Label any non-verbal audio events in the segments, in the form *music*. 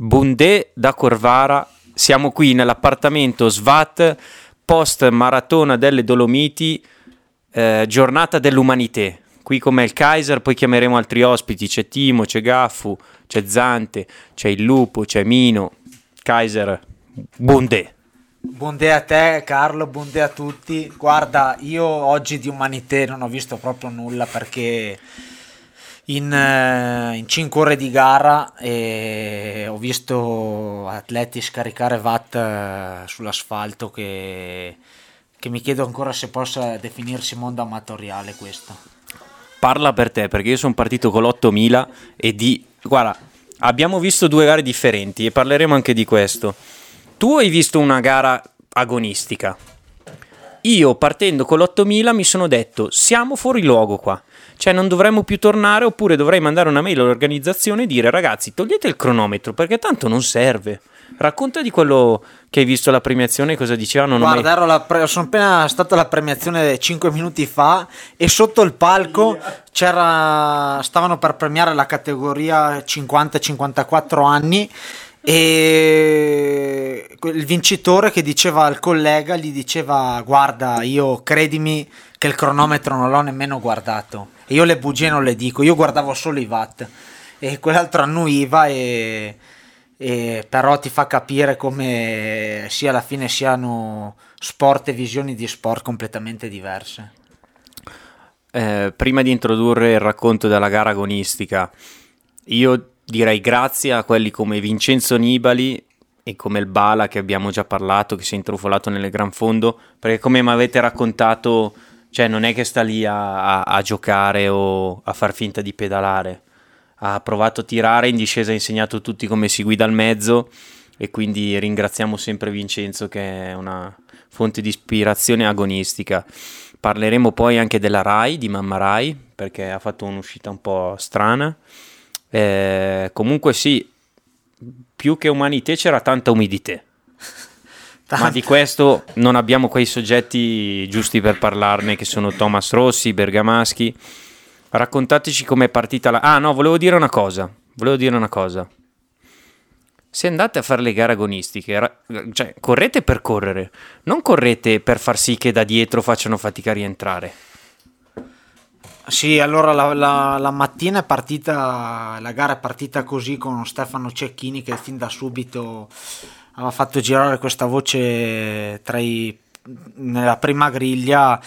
Bundè da Corvara, siamo qui nell'appartamento SVAT post maratona delle Dolomiti, eh, giornata dell'umanità. Qui come il Kaiser, poi chiameremo altri ospiti, c'è Timo, c'è Gaffu, c'è Zante, c'è il Lupo, c'è Mino, Kaiser, Bundè. Buondè a te Carlo, buondè a tutti. Guarda, io oggi di umanità non ho visto proprio nulla perché in, eh, in 5 ore di gara ho visto atleti scaricare watt eh, sull'asfalto che, che mi chiedo ancora se possa definirsi mondo amatoriale questo. Parla per te perché io sono partito con l'8000 e di... Guarda, abbiamo visto due gare differenti e parleremo anche di questo. Tu hai visto una gara agonistica. Io partendo con l'8000 mi sono detto siamo fuori luogo qua. Cioè non dovremmo più tornare oppure dovrei mandare una mail all'organizzazione e dire ragazzi togliete il cronometro perché tanto non serve. Racconta di quello che hai visto alla premiazione, cosa dicevano. Guarda, mai... pre- sono appena stata alla premiazione 5 minuti fa e sotto il palco c'era, stavano per premiare la categoria 50-54 anni e il vincitore che diceva al collega gli diceva guarda io credimi che il cronometro non l'ho nemmeno guardato e io le bugie non le dico io guardavo solo i watt e quell'altro annuiva e e però ti fa capire come sia alla fine siano sport e visioni di sport completamente diverse. Eh, prima di introdurre il racconto della gara agonistica, io direi grazie a quelli come Vincenzo Nibali e come il Bala che abbiamo già parlato, che si è intrufolato nel gran fondo, perché come mi avete raccontato, cioè non è che sta lì a, a, a giocare o a far finta di pedalare ha provato a tirare, in discesa ha insegnato tutti come si guida al mezzo e quindi ringraziamo sempre Vincenzo che è una fonte di ispirazione agonistica. Parleremo poi anche della Rai, di Mamma Rai, perché ha fatto un'uscita un po' strana. Eh, comunque sì, più che umanità c'era tanta umidità. *laughs* Ma di questo non abbiamo quei soggetti giusti per parlarne, che sono Thomas Rossi, Bergamaschi Raccontateci com'è partita la... Ah no, volevo dire una cosa. Volevo dire una cosa. Se andate a fare le gare agonistiche, ra... cioè correte per correre, non correte per far sì che da dietro facciano fatica a rientrare. Sì, allora la, la, la, mattina è partita, la gara è partita così con Stefano Cecchini che fin da subito aveva fatto girare questa voce tra i, nella prima griglia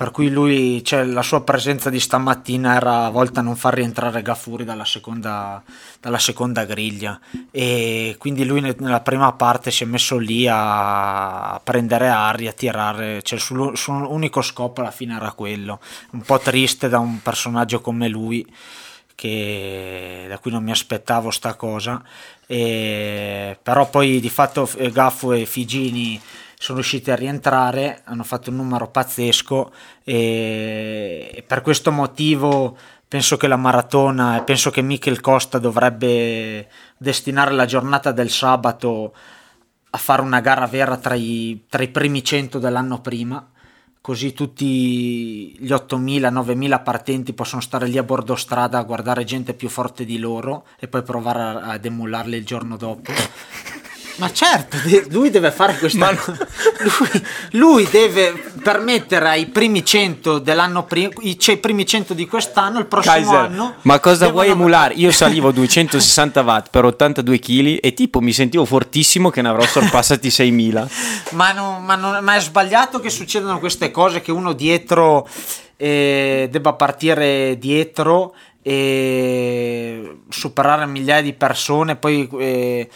per cui lui, cioè, la sua presenza di stamattina era volta a non far rientrare Gaffuri dalla seconda, dalla seconda griglia. E quindi lui nella prima parte si è messo lì a prendere aria, a tirare, cioè il suo, suo unico scopo alla fine era quello, un po' triste da un personaggio come lui che, da cui non mi aspettavo sta cosa, e, però poi di fatto Gaffo e Figini sono riusciti a rientrare, hanno fatto un numero pazzesco e per questo motivo penso che la maratona e penso che Michel Costa dovrebbe destinare la giornata del sabato a fare una gara vera tra i, tra i primi 100 dell'anno prima così tutti gli 8.000-9.000 partenti possono stare lì a bordo strada a guardare gente più forte di loro e poi provare a, demollarli il giorno dopo *laughs* ma certo, lui deve fare questa Ma... lui, lui, deve permettere ai primi 100 dell'anno prima, cioè i primi 100 di quest'anno, il prossimo Kaiser, anno. Ma cosa vuoi emulare? Io salivo *laughs* 260 watt per 82 kg e tipo mi sentivo fortissimo che ne avrò sorpassati *laughs* 6.000. Ma, non, ma, non, ma è sbagliato che succedano queste cose, che uno dietro eh, debba partire dietro e superare migliaia di persone, poi... Eh,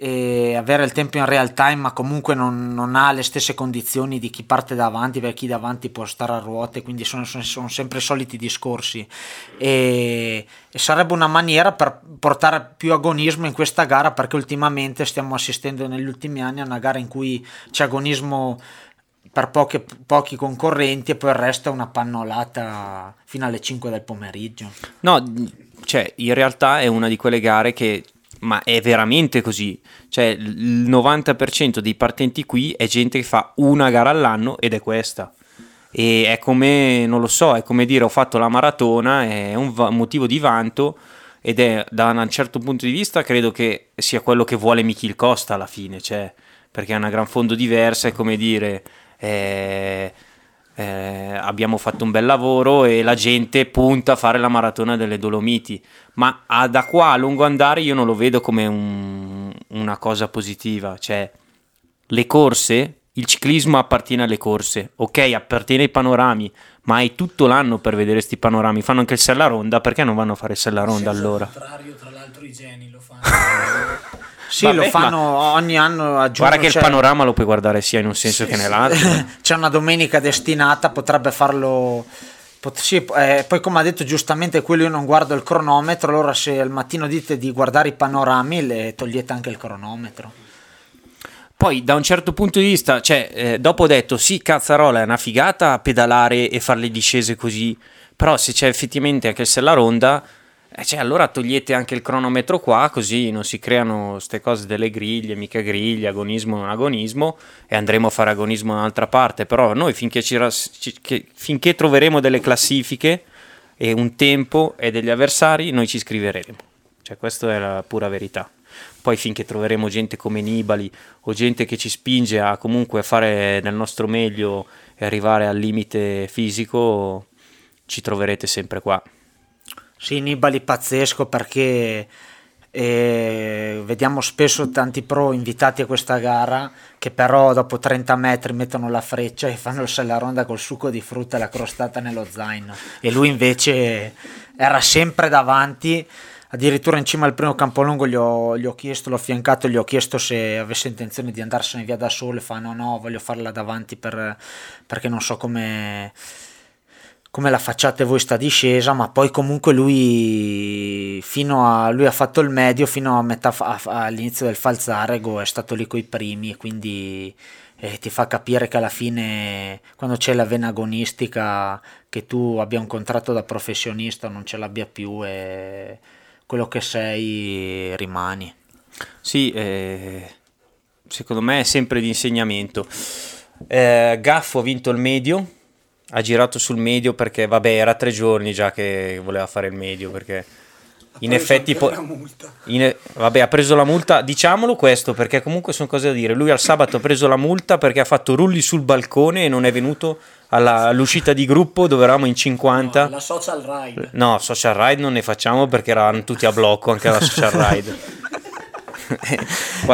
e avere il tempo in real time ma comunque non, non, ha le stesse condizioni di chi parte davanti perché chi davanti può stare a ruote quindi sono, sono sempre soliti discorsi. E, e, sarebbe una maniera per portare più agonismo in questa gara perché ultimamente stiamo assistendo negli ultimi anni a una gara in cui c'è agonismo per poche, pochi concorrenti e poi il resto è una pannolata fino alle 5 del pomeriggio. No cioè in realtà è una di quelle gare che ma è veramente così. Cioè, il 90% dei partenti qui è gente che fa una gara all'anno ed è questa. E è come, non lo so, è come dire ho fatto la maratona, è un va- motivo di vanto ed è da un certo punto di vista credo che sia quello che vuole Michil Costa alla fine, cioè, perché è una gran fondo diversa, è come dire... Eh, eh, abbiamo fatto un bel lavoro e la gente punta a fare la maratona delle Dolomiti, ma a, da qua a lungo andare io non lo vedo come un, una cosa positiva, cioè le corse, il ciclismo appartiene alle corse, ok, appartiene ai panorami, ma hai tutto l'anno per vedere questi panorami, fanno anche il Sella Ronda, perché non vanno a fare il Sella Ronda allora? Al contrario, tra l'altro i geni lo fanno. *laughs* Sì, Vabbè, lo fanno ogni anno a giugno. Guarda che il panorama lo puoi guardare sia in un senso sì, che nell'altro. *laughs* c'è una domenica destinata, potrebbe farlo. Pot- sì, eh, poi come ha detto giustamente quello io non guardo il cronometro, allora se al mattino dite di guardare i panorami le togliete anche il cronometro. Poi da un certo punto di vista, cioè, eh, dopo ho detto sì, cazzarola è una figata pedalare e fare le discese così, però se c'è effettivamente anche se la ronda eh, cioè, allora togliete anche il cronometro qua, così non si creano queste cose delle griglie, mica griglie, agonismo non agonismo, e andremo a fare agonismo da un'altra parte. Però noi finché, ci, ci, finché troveremo delle classifiche e un tempo e degli avversari, noi ci scriveremo. Cioè, questa è la pura verità. Poi finché troveremo gente come Nibali o gente che ci spinge a comunque fare del nostro meglio e arrivare al limite fisico, ci troverete sempre qua. Sì, Nibali pazzesco perché eh, vediamo spesso tanti pro invitati a questa gara che però dopo 30 metri mettono la freccia e fanno sella ronda col succo di frutta e la crostata nello zaino. E lui invece era sempre davanti. Addirittura in cima al primo campolungo gli ho, gli ho chiesto, l'ho affiancato, gli ho chiesto se avesse intenzione di andarsene via da solo. E fa no no voglio farla davanti per, perché non so come come la facciate voi sta discesa, ma poi comunque lui a lui ha fatto il medio fino metà all'inizio del Falzarego è stato lì coi primi quindi eh, ti fa capire che alla fine quando c'è la vena agonistica che tu abbia un contratto da professionista non ce l'abbia più e quello che sei rimani. Sì, eh, secondo me è sempre di insegnamento. Eh, Gaffo ha vinto il medio ha girato sul medio perché vabbè era tre giorni già che voleva fare il medio perché in effetti po- in, vabbè ha preso la multa. Diciamolo questo perché comunque sono cose da dire. Lui al sabato ha preso la multa perché ha fatto rulli sul balcone e non è venuto alla, all'uscita di gruppo dove eravamo in 50 no, la social ride. No social ride non ne facciamo perché erano tutti a blocco anche la social ride.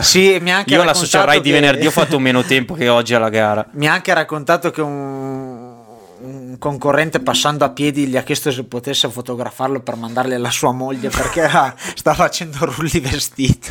Sì, mi io alla social ride che... di venerdì ho fatto meno tempo che oggi alla gara. Mi ha anche raccontato che un un concorrente passando a piedi gli ha chiesto se potesse fotografarlo per mandarli alla sua moglie perché sta facendo rulli vestito.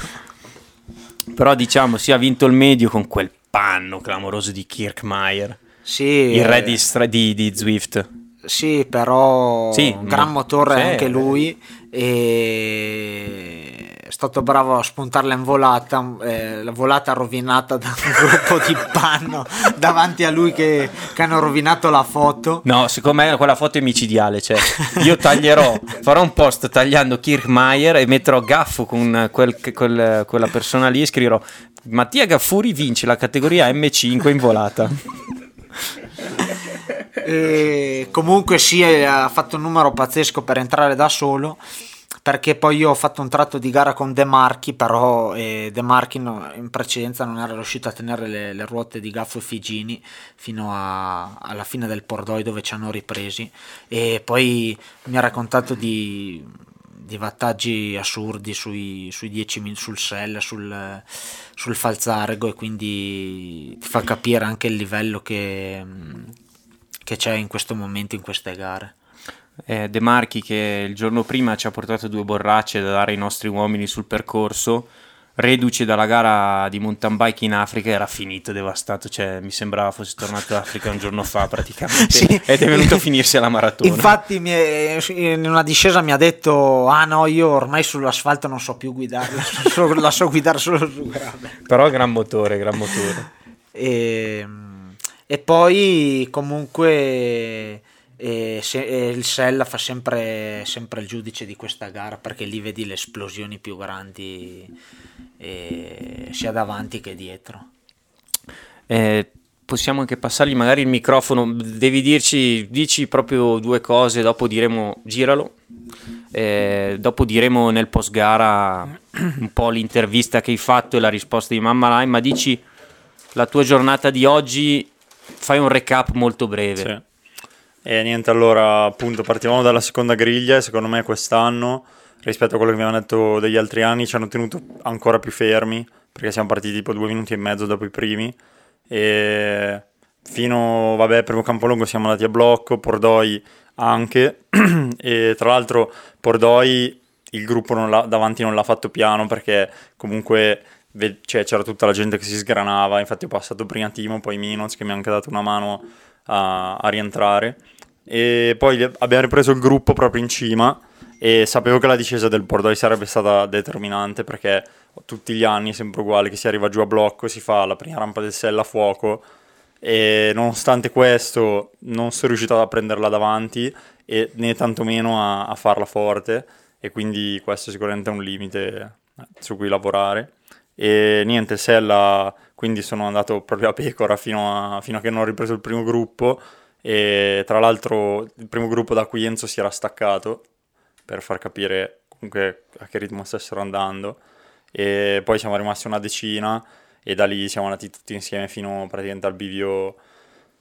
Però diciamo si ha vinto il medio con quel panno clamoroso di Kirkmaier. Sì, il re di, di, di Zwift. Sì, però sì, gran motore sì, anche lui e stato bravo a spuntarla in volata, eh, la volata rovinata da un gruppo di panno davanti a lui che, che, hanno rovinato la foto. No, secondo me quella foto è micidiale, cioè io taglierò, farò un post tagliando Kirkmaier e metterò Gaffo con quel, quel, quella persona lì e scriverò Mattia Gaffuri vince la categoria M5 in volata. E comunque sì, ha fatto un numero pazzesco per entrare da solo perché poi io ho fatto un tratto di gara con De Marchi, però eh, De Marchi no, in precedenza non era riuscito a tenere le, le ruote di Gaffo e Figini fino a, alla fine del Pordoi dove ci hanno ripresi e poi mi ha raccontato di, di vattaggi assurdi sui, sui 10 mil sul Sell, sul, sul Falzarego e quindi ti fa capire anche il livello che, che c'è in questo momento in queste gare. Eh, De Marchi che il giorno prima ci ha portato due borracce da dare ai nostri uomini sul percorso, reduce dalla gara di mountain bike in Africa, era finito, devastato, cioè mi sembrava fosse tornato d'Africa un giorno fa praticamente *laughs* sì. ed è venuto a finirsi alla maratona. Infatti è, in una discesa mi ha detto, ah no, io ormai sull'asfalto non so più guidare, la *laughs* so, la so guidare solo su grave. Però gran motore, gran motore. E ehm, e poi comunque eh, se, eh, il Sella fa sempre, sempre, il giudice di questa gara perché lì vedi le esplosioni più grandi eh, sia davanti che dietro. Eh, possiamo anche passargli magari il microfono, devi dirci, dici proprio due cose, dopo diremo giralo. Eh, dopo diremo nel post gara un po' l'intervista che hai fatto e la risposta di Mamma Lai, ma dici la tua giornata di oggi, fai un recap molto breve. Sì. E niente, allora appunto partivamo dalla seconda griglia e secondo me quest'anno rispetto a quello che mi avevano detto degli altri anni ci hanno tenuto ancora più fermi perché siamo partiti tipo due minuti e mezzo dopo i primi. E fino, vabbè, primo campolongo siamo andati a blocco, Pordoi anche. *clears throat* E tra l'altro Pordoi il gruppo non davanti non l'ha fatto piano perché comunque cioè, c'era tutta la gente che si sgranava, infatti ho passato prima Timo, poi Minoz che mi ha anche dato una mano a, a rientrare e poi abbiamo ripreso il gruppo proprio in cima e sapevo che la discesa del Pordoi sarebbe stata determinante perché tutti gli anni è sempre uguale che si arriva giù a blocco, si fa la prima rampa del Sella a fuoco e nonostante questo non sono riuscito a prenderla davanti e né tantomeno a, a farla forte e quindi questo sicuramente è un limite eh, su cui lavorare. E niente, Sella quindi sono andato proprio a pecora fino a, fino a che non ho ripreso il primo gruppo e tra l'altro il primo gruppo da cui Enzo si era staccato per far capire comunque a che ritmo stessero andando. E poi siamo rimasti una decina e da lì siamo andati tutti insieme fino praticamente al bivio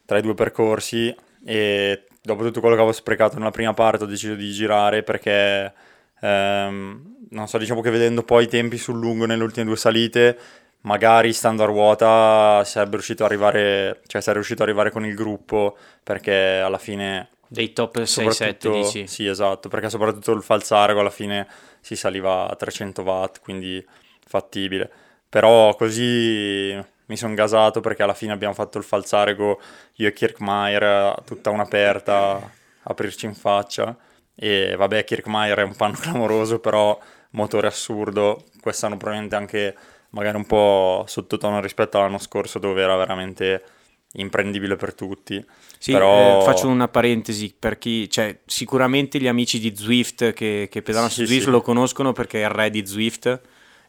tra i due percorsi. E dopo tutto quello che avevo sprecato nella prima parte ho deciso di girare perché ehm, non so diciamo che vedendo poi i tempi sul lungo nelle ultime due salite magari stando a ruota sarebbe riuscito ad arrivare cioè sarei riuscito ad arrivare con il gruppo perché alla fine dei top 6-7 dici? sì esatto perché soprattutto il falzargo alla fine si saliva a 300 watt quindi fattibile. Però così mi sono gasato perché alla fine abbiamo fatto il falzargo io e Kirkmaier tutta un'aperta aprirci in faccia. E vabbè Kirkmaier è un panno *laughs* clamoroso però motore assurdo. Quest'anno probabilmente anche magari un po' sottotono rispetto all'anno scorso dove era veramente imprendibile per tutti. Sì, però... eh, faccio una parentesi per chi, cioè, sicuramente gli amici di Zwift che, che pedalano sì, su Zwift sì. lo conoscono perché è il re di Zwift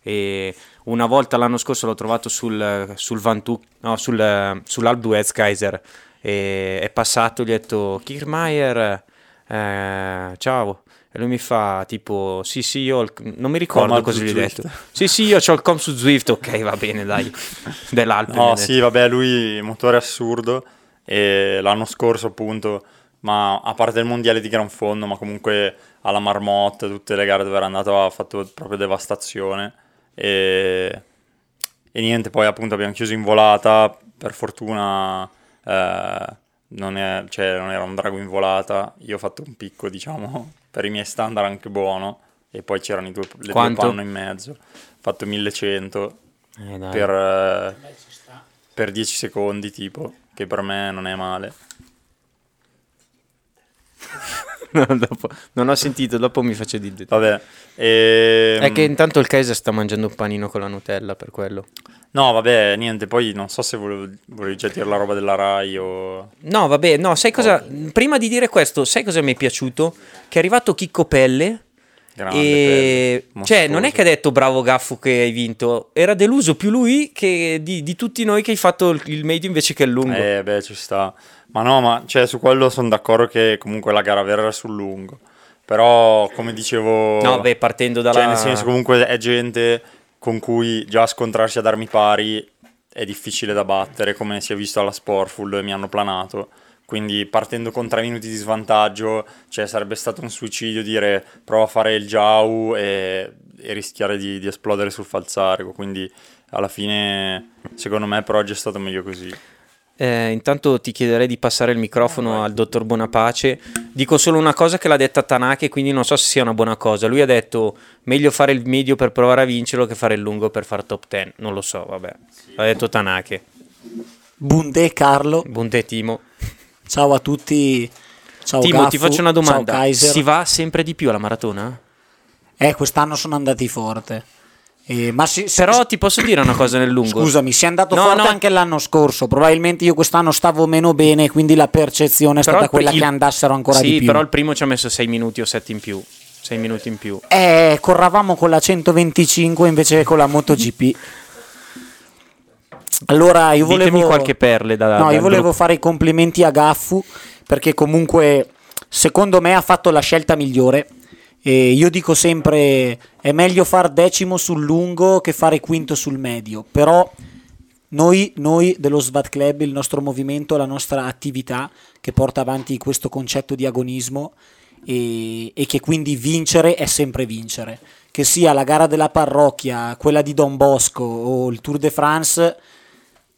e una volta l'anno scorso l'ho trovato sul, sul Vantu, no, sul, sull'Alp Duez Kaiser e è passato, gli ho detto Kiermaier, eh, ciao. E lui mi fa tipo, sì sì, io il... non mi ricordo cosa gli ho detto. Sì sì, io ho il com su Zwift, ok va bene dai, *laughs* dell'Alpe. No sì, vabbè, lui motore assurdo e l'anno scorso appunto, ma a parte il mondiale di Gran Fondo, ma comunque alla Marmotte, tutte le gare dove era andato ha fatto proprio devastazione e, e niente, poi appunto abbiamo chiuso in volata, per fortuna... Eh, non, è, cioè, non era un drago in volata, io ho fatto un picco diciamo per i miei standard anche buono e poi c'erano i due, le Quanto? due panno in mezzo. Ho fatto 1100 eh, per, eh, per 10 secondi tipo, che per me non è male. *laughs* *laughs* no, dopo, non ho sentito, dopo mi faccio di Vabbè. E... È che intanto il Kaiser sta mangiando un panino con la Nutella per quello. No, vabbè, niente, poi non so se volevo, volevi già dire la roba della Rai o... No, vabbè, no, sai cosa... Oh. Prima di dire questo, sai cosa mi è piaciuto? Che è arrivato Chicco Pelle... Grande, e... Cioè, non è che ha detto bravo Gaffo che hai vinto, era deluso più lui che di, di tutti noi che hai fatto il, il medio invece che il lungo. Eh, beh, ci sta. Ma no, ma cioè, su quello sono d'accordo che comunque la gara vera era sul lungo. Però, come dicevo... No, beh, partendo dalla... Cioè, nel senso, comunque è gente con cui già scontrarsi ad armi pari è difficile da battere, come si è visto alla Sportful dove mi hanno planato. Quindi partendo con tre minuti di svantaggio, cioè sarebbe stato un suicidio dire prova a fare il Jau e, e rischiare di, di esplodere sul falzarico. Quindi alla fine, secondo me, per oggi è stato meglio così. Eh, intanto ti chiederei di passare il microfono ah, al dottor Bonapace. Dico solo una cosa che l'ha detta Tanaka, quindi non so se sia una buona cosa. Lui ha detto meglio fare il medio per provare a vincerlo che fare il lungo per fare top 10. Non lo so, vabbè. L'ha detto Tanaka. Bunde Carlo. Bunde Timo. Ciao a tutti. Ciao Timo, Gaffu. ti faccio una domanda. Si va sempre di più alla maratona? Eh, quest'anno sono andati forte. Eh, ma si, Però si, ti posso dire una cosa nel lungo. Scusami, si è andato no, forte no. anche l'anno scorso. Probabilmente io quest'anno stavo meno bene, quindi la percezione è però stata quella il, che andassero ancora sì, di più. Sì, però il primo ci ha messo 6 minuti o 7 in più. 6 minuti in più. Eh, corravamo con la 125 invece che con la MotoGP. Allora, io volevo Ditemi qualche perle da No, io volevo gruppo. fare i complimenti a Gaffu perché comunque secondo me ha fatto la scelta migliore E io dico sempre è meglio far decimo sul lungo che fare quinto sul medio, però noi, noi dello SWAT Club, il nostro movimento, la nostra attività che porta avanti questo concetto di agonismo e, e che quindi vincere è sempre vincere, che sia la gara della parrocchia, quella di Don Bosco o il Tour de France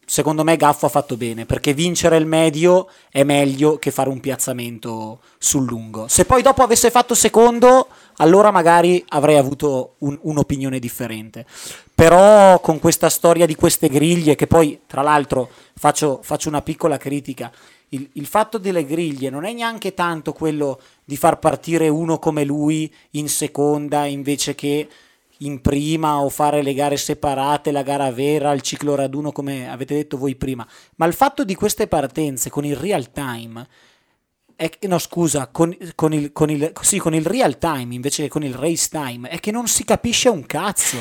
secondo me Gaffo ha fatto bene perché vincere il medio è meglio che fare un piazzamento sul lungo. Se poi dopo avesse fatto secondo, allora magari avrei avuto un, un'opinione differente. Però con questa storia di queste griglie, che poi tra l'altro faccio, faccio una piccola critica, il, il, fatto delle griglie non è neanche tanto quello di far partire uno come lui in seconda invece che in prima o fare le gare separate, la gara vera, il ciclo raduno come avete detto voi prima, ma il fatto di queste partenze con il real time, è, no scusa, con, con, il, con, il, sì, con il real time invece che con il race time, è che non si capisce un cazzo.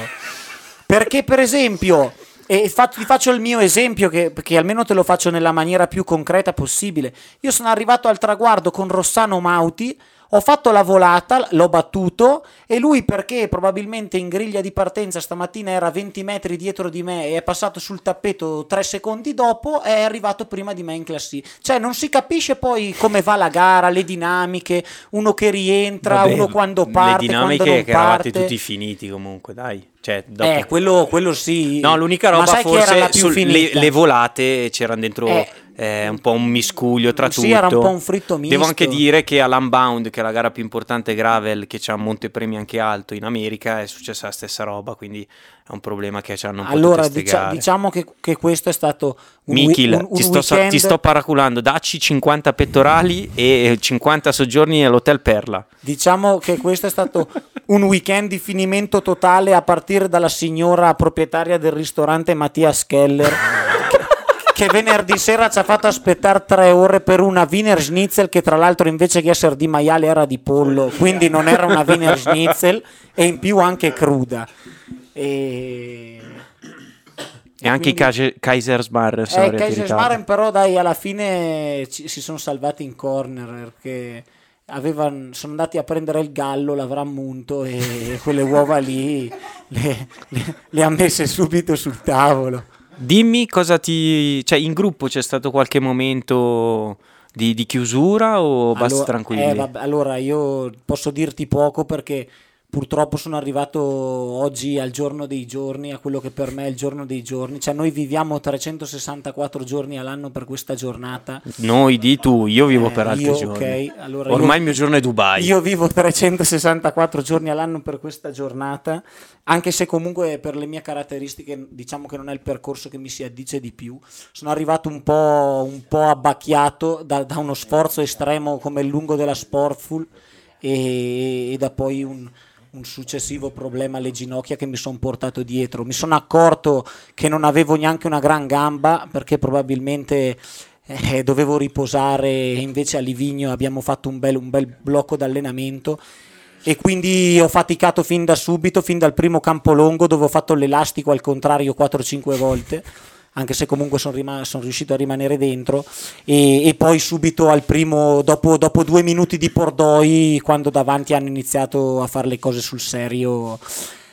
Perché per esempio, e faccio, ti faccio il mio esempio che, che almeno te lo faccio nella maniera più concreta possibile, io sono arrivato al traguardo con Rossano Mauti, ho fatto la volata, l'ho battuto e lui perché probabilmente in griglia di partenza stamattina era 20 metri dietro di me e è passato sul tappeto 3 secondi dopo è arrivato prima di me in classifica. Cioè non si capisce poi come va la gara, le dinamiche, uno che rientra, Vabbè, uno quando parte, le dinamiche quando non che eravate parte. tutti finiti comunque, dai. Cioè, dopo... Eh, quello, quello sì. No, l'unica roba forse la più sul- le, finita? le volate c'erano dentro Eh, eh, un po' un miscuglio tra sì, tutto. era un po' un fritto misto. Devo anche dire che all'Unbound, che è la gara più importante gravel che c'ha un montepremi anche alto in America, è successa la stessa roba, quindi è un problema che ci hanno un Allora, gare. diciamo che, che questo è stato un, wi- Michil, un- un ti, sto, ti sto paraculando, dacci 50 pettorali e 50 soggiorni all'Hotel Perla. Diciamo che questo è stato un weekend di finimento totale a partire dalla signora proprietaria del ristorante Mattias Keller che, venerdì sera ci ha fatto aspettare tre ore per una Wiener Schnitzel che tra l'altro invece che essere di maiale era di pollo, quindi non era una Wiener Schnitzel e in più anche cruda. E, E anche i quindi- Kaiser- Kaisersmarren sono eh. Kaisersmarren però dai alla fine ci- si sono salvati in corner perché avevano, sono andati a prendere il gallo, l'avrà munto e quelle uova lì le, le- le ha messe subito sul tavolo. Dimmi cosa ti... cioè in gruppo c'è stato qualche momento di, di chiusura o basta Allora- tranquilli? eh, vabbè, allora io posso dirti poco perché purtroppo sono arrivato oggi al giorno dei giorni, a quello che per me è il giorno dei giorni, cioè noi viviamo 364 giorni all'anno per questa giornata. Noi di tu, io vivo Eh, per altri io, giorni. ok, allora Ormai io- il mio giorno è Dubai. Io vivo 364 giorni all'anno per questa giornata, anche se comunque per le mie caratteristiche diciamo che non è il percorso che mi si addice di più. Sono arrivato un po', un po' abbacchiato da, da uno sforzo estremo come il lungo della Sportful e, e da poi un, un successivo problema alle ginocchia che mi sono portato dietro. Mi sono accorto che non avevo neanche una gran gamba perché probabilmente eh, dovevo riposare invece a Livigno. Abbiamo fatto un bel, un bel blocco d'allenamento. E quindi ho faticato fin da subito, fin dal primo campo longo dove ho fatto l'elastico al contrario 4-5 volte anche se comunque sono, rima- sono riuscito a rimanere dentro e, e poi subito al primo, dopo, dopo due minuti di Pordoi, quando davanti hanno iniziato a fare le cose sul serio,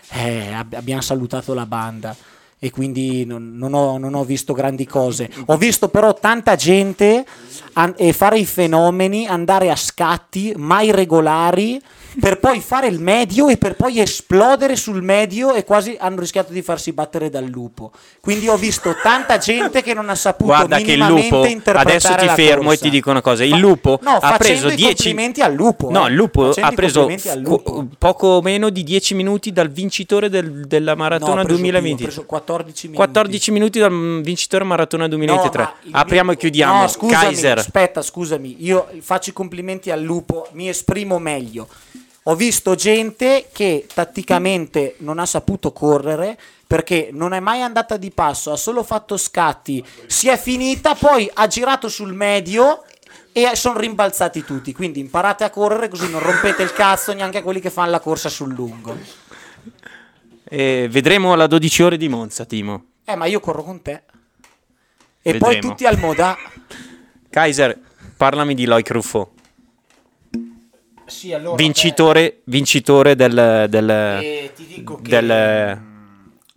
eh, ab- abbiamo salutato la banda e quindi non, non ho, non ho visto grandi cose. Ho visto però tanta gente an- e fare i fenomeni, andare a scatti mai regolari per poi fare il medio e per poi esplodere sul medio e quasi hanno rischiato di farsi battere dal lupo. Quindi ho visto tanta gente che non ha saputo Guarda che il minimamente lupo, interpretare adesso ti la fermo corsa. e ti dico una cosa, il lupo no, ha preso i 10 complimenti al lupo. No, eh. il lupo Facendo ha preso lupo. co- poco meno di 10 minuti dal vincitore del- della No, maratona più, ho 2020. preso 14 minuti. 14 minuti dal mm, vincitore maratona 2023. No, ma Apriamo mio- e chiudiamo. No, scusami, Kaiser. aspetta, scusami. Io faccio i complimenti al lupo, mi esprimo meglio. Ho visto gente che tatticamente non ha saputo correre perché non è mai andata di passo, ha solo fatto scatti, si è finita, poi ha girato sul medio e sono rimbalzati tutti. Quindi imparate a correre così non rompete il cazzo neanche a quelli che fanno la corsa sul lungo. Eh, vedremo alla 12 ore di Monza, Timo. Eh, ma io corro con te. E poi Vedremo. tutti al moda. Kaiser, parlami di Loic Ruffo. Sì, allora, vincitore, vincitore del, del, E ti dico che, del,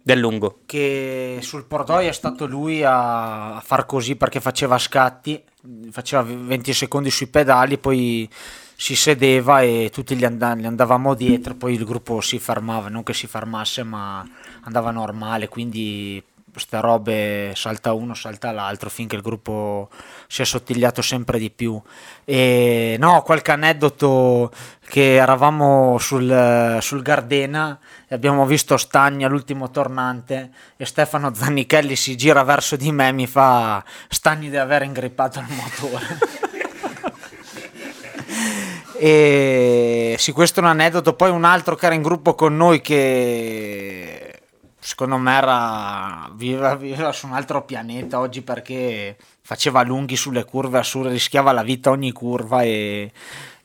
del lungo. che sul Pordoi è stato lui a, a far così perché faceva scatti, faceva 20 secondi sui pedali, poi si sedeva e tutti gli, and- gli andavamo dietro, poi il gruppo si fermava, non che si fermasse, ma andava normale, quindi queste robe salta uno, salta l'altro finché il gruppo si è sottigliato sempre di più. E no, qualche aneddoto che eravamo sul, sul Gardena e abbiamo visto Stagni all'ultimo tornante e Stefano Zannichelli si gira verso di me e mi fa Stagni deve aver ingrippato il motore. *laughs* *laughs* E sì, questo è un aneddoto. Poi un altro che era in gruppo con noi che secondo me era, viveva, viveva su un altro pianeta oggi perché faceva lunghi sulle curve assurde, rischiava la vita ogni curva e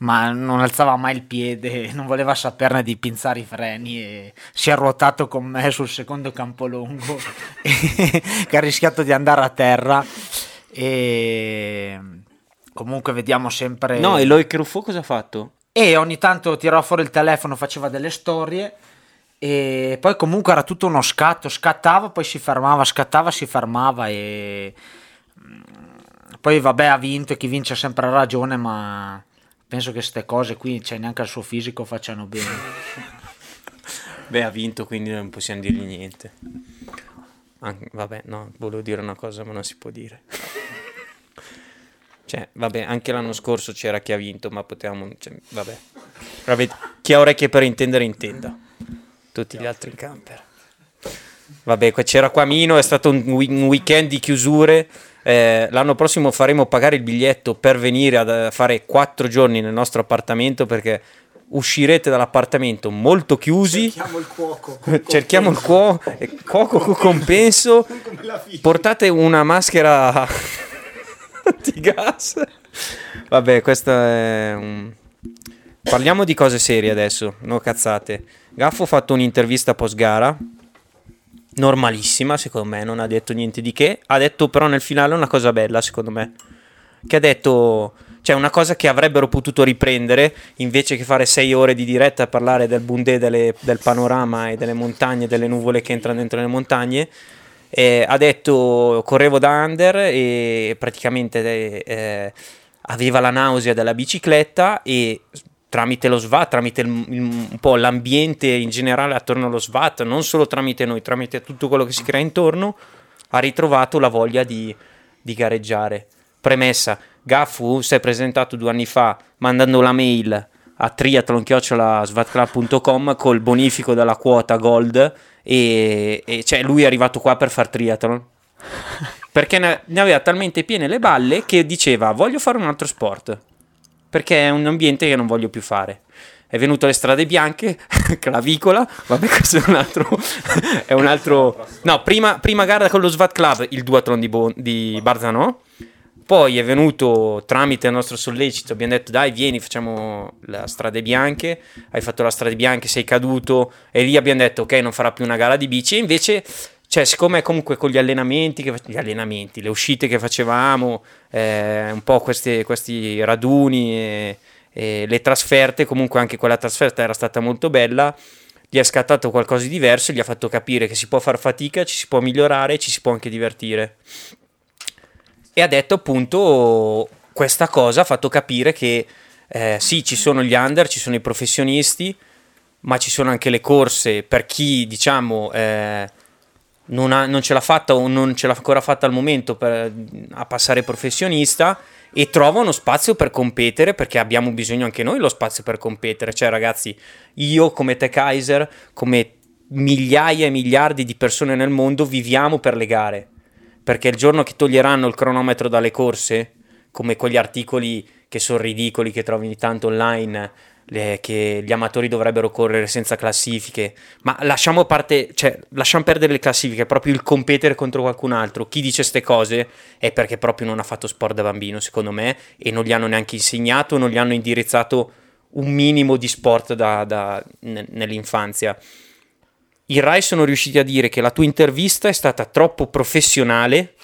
ma non alzava mai il piede, *laughs* non voleva saperne di pinzare i freni e si è ruotato con me sul secondo campo lungo *laughs* che ha rischiato di andare a terra e comunque vediamo sempre No, e Eloy Ruffo cosa ha fatto? e ogni tanto tirava fuori il telefono, faceva delle storie e poi comunque era tutto uno scatto, scattava, poi si fermava, scattava, si fermava e mm, poi vabbè ha vinto e chi vince ha sempre ragione, ma penso che queste cose qui, cioè neanche al suo fisico facciano bene. *laughs* Beh, ha vinto, quindi non possiamo dirgli niente. An- vabbè, no, volevo dire una cosa, ma non si può dire. Cioè, vabbè, anche l'anno scorso c'era chi ha vinto, ma potevamo... Cioè, vabbè. Vabbè, Chi ha orecchie per intendere, intenda. Tutti gli altri in camper. Vabbè, c'era qua Mino, è stato un, weekend di chiusure. Eh, l'anno prossimo faremo pagare il biglietto per venire a a fare quattro giorni nel nostro appartamento perché uscirete dall'appartamento molto chiusi. Chiamo il cuoco. Cerchiamo il cuoco, *laughs* cuoco con compenso. *laughs* Portate una maschera antigas. Vabbè, questo è un... Parliamo di cose serie adesso, no cazzate. Gaffo ha fatto un'intervista post gara, normalissima secondo me, non ha detto niente di che. Ha detto però nel finale una cosa bella secondo me. Che ha detto, cioè una cosa che avrebbero potuto riprendere invece che fare sei ore di diretta a parlare del bundè, delle- del panorama e delle montagne, delle nuvole che entrano dentro le montagne. Eh, ha detto correvo da under e praticamente eh, aveva la nausea della bicicletta e tramite lo SWAT, tramite il- il- un po' l'ambiente in generale attorno allo SWAT, non solo tramite noi, tramite tutto quello che si crea intorno, ha ritrovato la voglia di, di gareggiare. Premessa, Gaffu si è presentato due anni fa mandando la mail a triathlon.svatclub.com col bonifico della quota gold e, e cioè lui è arrivato qua per far triathlon. *laughs* Perché ne, aveva talmente piene le balle che diceva voglio fare un altro sport. Perché è un ambiente che non voglio più fare. È venuto alle strade bianche, *laughs* clavicola, vabbè questo è un altro... *laughs* è un altro... No, prima, prima gara con lo Svat Club, il duathlon di, Bo- di Barzanò, poi è venuto tramite il nostro sollecito, abbiamo detto dai vieni facciamo la strade bianche, hai fatto la strade bianche, sei caduto e lì abbiamo detto ok non farà più una gara di bici e invece cioè siccome comunque con gli allenamenti, che, gli allenamenti, le uscite che facevamo, eh, un po' questi, questi raduni e, e le trasferte, comunque anche quella trasferta era stata molto bella, gli è scattato qualcosa di diverso, gli ha fatto capire che si può far fatica, ci si può migliorare, ci si può anche divertire. E ha detto appunto questa cosa ha fatto capire che eh, sì, ci sono gli under, ci sono i professionisti, ma ci sono anche le corse per chi diciamo eh, non, ha- non ce l'ha fatta o non ce l'ha ancora fatta al momento per- a passare professionista e trova uno spazio per competere perché abbiamo bisogno anche noi lo spazio per competere. Cioè, ragazzi, io come te Kaiser, come migliaia e miliardi di persone nel mondo, viviamo per le gare. Perché il giorno che toglieranno il cronometro dalle corse, come quegli articoli che sono ridicoli che trovi ogni tanto online, le- che gli amatori dovrebbero correre senza classifiche, ma lasciamo, parte, cioè, lasciamo perdere le classifiche, proprio il competere contro qualcun altro. Chi dice queste cose è perché proprio non ha fatto sport da bambino, secondo me, e non gli hanno neanche insegnato, non gli hanno indirizzato un minimo di sport da- da- ne- nell'infanzia. I Rai sono riusciti a dire che la tua intervista è stata troppo professionale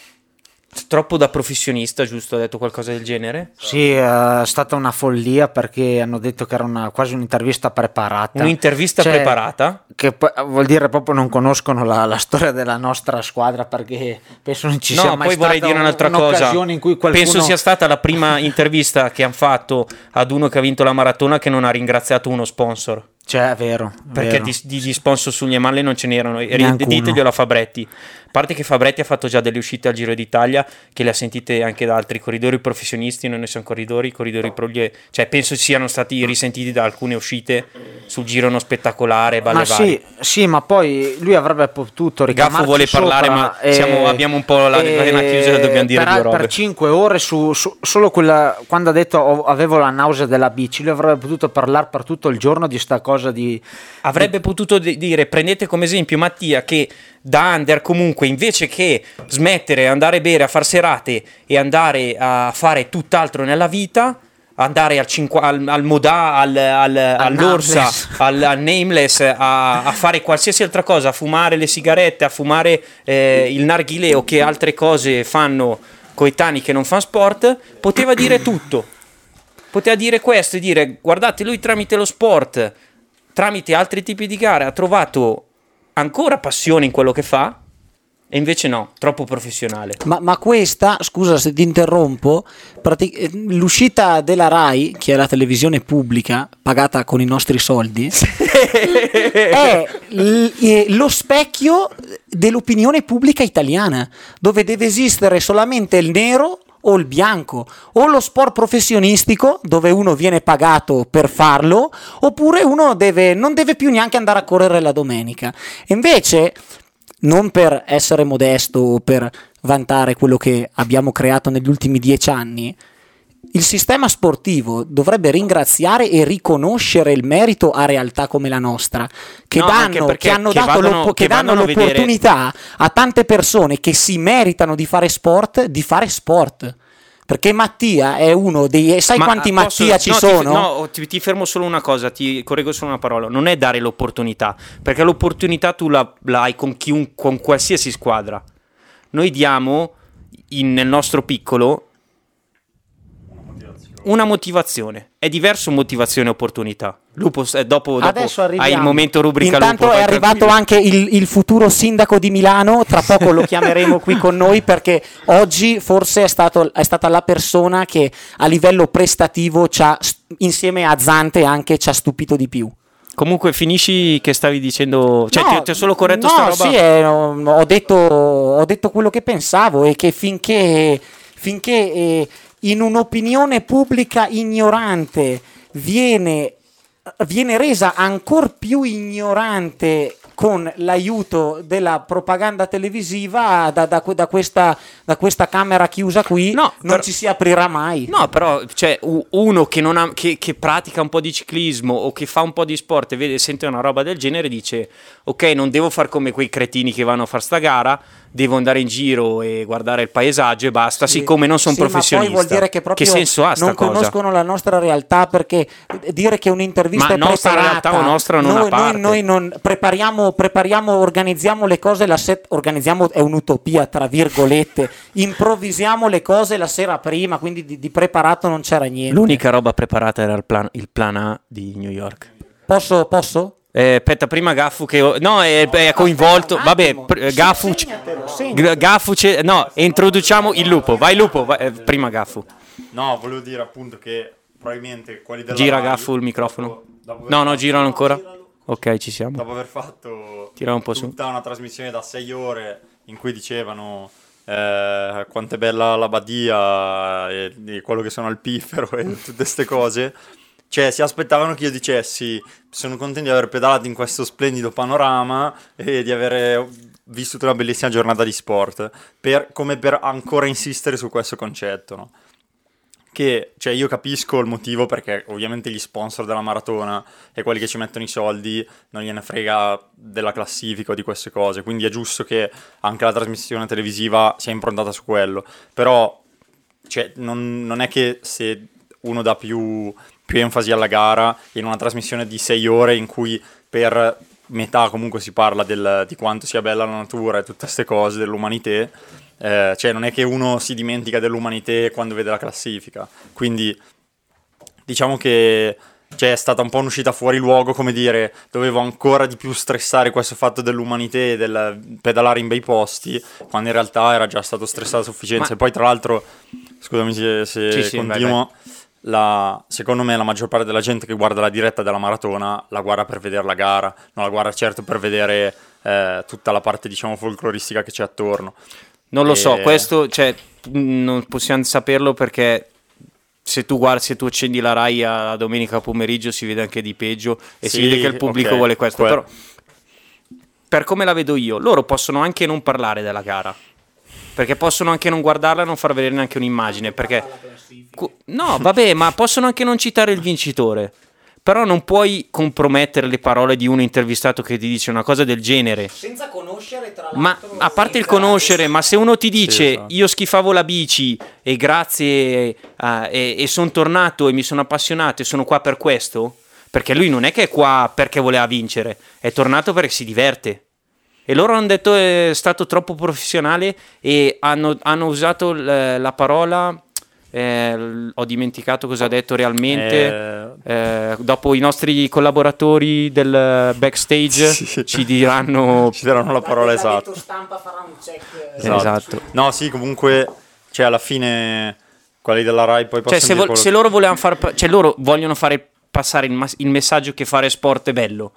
troppo da professionista, giusto? Ha detto qualcosa del genere? Sì, è stata una follia perché hanno detto che era una, quasi un'intervista preparata. Un'intervista Cioè, preparata? Che poi- vuol dire proprio non conoscono la, la storia della nostra squadra perché penso non ci sia No, mai poi vorrei stata dire un'altra cosa. in cui qualcuno... Penso sia stata la prima *laughs* intervista che hanno fatto ad uno che ha vinto la maratona che non ha ringraziato uno sponsor. Cioè, è vero. è Perché vero. di, di- di sponsor sulle malle non ce n'erano. E Diteglielo a Fabretti. A parte che Fabretti ha fatto già delle uscite al Giro d'Italia che le ha sentite anche da altri corridori professionisti. Noi ne siamo corridori, corridori pro gli- Cioè, penso siano stati risentiti da alcune uscite sul giro uno spettacolare. Balle Ma sì, sì, ma poi lui avrebbe potuto ricamarci Gaffo vuole parlare, ma siamo- abbiamo un po' la vena chiusa e dobbiamo dire per, due robe. Per 5 ore su, su- solo quella quando ha detto "Ho- avevo la nausea della bici, lui avrebbe potuto parlare per tutto il giorno di sta cosa di Avrebbe potuto di- dire, prendete come esempio Mattia che da under comunque invece che smettere, andare a bere, a far serate e andare a fare tutt'altro nella vita, andare al, cinqua- al, al Modà, al, al- all'Orsa, *laughs* al, al Nameless, a, a fare qualsiasi altra cosa, a fumare le sigarette, a fumare eh, il narghilè o che altre cose fanno coetanei che non fanno sport, poteva dire tutto. Poteva dire questo e dire guardate lui tramite lo sport, tramite altri tipi di gare ha trovato ancora passione in quello che fa e invece no, troppo professionale. Ma, ma questa, scusa se ti interrompo, prati- eh, l'uscita della RAI, che è la televisione pubblica, pagata con i nostri soldi, *laughs* è l- eh, lo specchio dell'opinione pubblica italiana, dove deve esistere solamente il nero o il bianco, o lo sport professionistico dove uno viene pagato per farlo, oppure uno deve, non deve più neanche andare a correre la domenica. Invece, non per essere modesto o per vantare quello che abbiamo creato negli ultimi dieci anni, il sistema sportivo dovrebbe ringraziare e riconoscere il merito a realtà come la nostra, che, No, danno, che hanno che dato vadano- che danno a vedere- l'opportunità a tante persone che si meritano di fare sport, di fare sport. Perché Mattia è uno dei... Sai Ma, quanti posso- Mattia ci no, ti- sono? no, ti, ti fermo solo una cosa, ti correggo solo una parola. Non è dare l'opportunità, perché l'opportunità tu la, la hai con, chiun- con qualsiasi squadra. Noi diamo in- nel nostro piccolo una motivazione. È diverso motivazione e opportunità. Lupo, eh, dopo, dopo Adesso arriviamo. hai il momento rubrica Intanto Lupo. è arrivato tranquillo. anche il, il futuro sindaco di Milano, tra poco lo chiameremo qui con noi perché oggi forse è, stato- è stata la persona che a livello prestativo ci ha, insieme a Zante anche ci ha stupito di più. Comunque finisci che stavi dicendo... Cioè No, ti, ti ho solo corretto no, sta roba? sì, eh, ho, detto, ho detto quello che pensavo e che finché, finché eh, in un'opinione pubblica ignorante viene, viene resa ancora più ignorante con l'aiuto della propaganda televisiva da, da da questa, da questa camera chiusa qui No, non però- ci si aprirà mai. No, però cioè, uno che, non ha- che- che pratica un po' di ciclismo o che fa un po' di sport e vede, sente una roba del genere, dice: Ok, non devo fare come quei cretini che vanno a far sta gara, devo andare in giro e guardare il paesaggio e basta. Sì, Siccome non sono sì, ma professionista, poi vuol dire che proprio senso ha non cosa? conoscono la nostra realtà perché dire che un'intervista Ma è nostra preparata realtà o nostra non noi, noi, noi non prepariamo, prepariamo, organizziamo le cose la set, organizziamo è un'utopia tra virgolette *laughs* improvvisiamo le cose la sera prima quindi di, di preparato non c'era niente L'unica roba preparata era il plan, il plan A di New York. posso, posso? Eh, aspetta, prima Gaffu che... No, è, è coinvolto... Vabbè, pr- Gaffu... segnatelo, segnatelo. G- Gaffu c'è- No, introduciamo il lupo. Vai lupo, vai- eh, prima Gaffu. No, volevo dire appunto che probabilmente quelli della Gira Rai, Gaffu il microfono. dopo- dopo No, no, girano ancora. Ok, ci siamo. Dopo aver fatto Tira un po' su. tutta una trasmissione da sei ore in cui dicevano eh, quanto è bella la Badia e, e quello che sono al piffero *laughs* e tutte queste cose, cioè si aspettavano che io dicessi sono contento di aver pedalato in questo splendido panorama e di aver vissuto una bellissima giornata di sport, per- come per ancora insistere su questo concetto, no? che cioè io capisco il motivo perché ovviamente gli sponsor della maratona e quelli che ci mettono i soldi non gliene frega della classifica o di queste cose, quindi è giusto che anche la trasmissione televisiva sia improntata su quello, però cioè, non, non è che se uno dà più, più enfasi alla gara in una trasmissione di sei ore in cui per metà comunque si parla del- di quanto sia bella la natura e tutte queste cose dell'umanità. Eh, cioè, non è che uno si dimentica dell'umanità quando vede la classifica. Quindi, diciamo che cioè, è stata un po' un'uscita fuori luogo, come dire, dovevo ancora di più stressare questo fatto dell'umanità e del pedalare in bei posti, quando in realtà era già stato stressato a sufficienza. Ma- E poi, tra l'altro, scusami se, se Sì, sì, vai, continuo, la- secondo me la maggior parte della gente che guarda la diretta della maratona la guarda per vedere la gara, non la guarda certo per vedere eh, tutta la parte, diciamo, folcloristica che c'è attorno. Non lo so, E- questo cioè, mh, non possiamo saperlo perché se tu guardi, se tu accendi la Rai a domenica pomeriggio si vede anche di peggio e si Sì, vede che il pubblico ok, vuole questo. que- Però, per come la vedo io, loro possono anche non parlare della gara. Perché possono anche non guardarla e non far vedere neanche un'immagine. Perché. No, vabbè, ma possono anche non citare il vincitore. Però non puoi compromettere le parole di uno intervistato che ti dice una cosa del genere. Senza conoscere tra Ma a parte il conoscere, ma se uno ti dice esatto. io schifavo la bici e grazie a- e, e sono tornato e mi sono appassionato e sono qua per questo, perché lui non è che è qua perché voleva vincere, è tornato perché si diverte. E loro hanno detto è stato troppo professionale e hanno, hanno usato l- la parola, eh, ho dimenticato cosa ha detto realmente. Eh, dopo i nostri collaboratori del backstage Sì. ci diranno *laughs* Ci daranno la parola esatta. stampa farà un check. Esatto. No, sì, comunque, cioè, alla fine, quelli della Rai poi Cioè, possono se, vo- quello- se loro volevano far, pa- cioè, loro vogliono fare passare il, mas- il messaggio che fare sport è bello.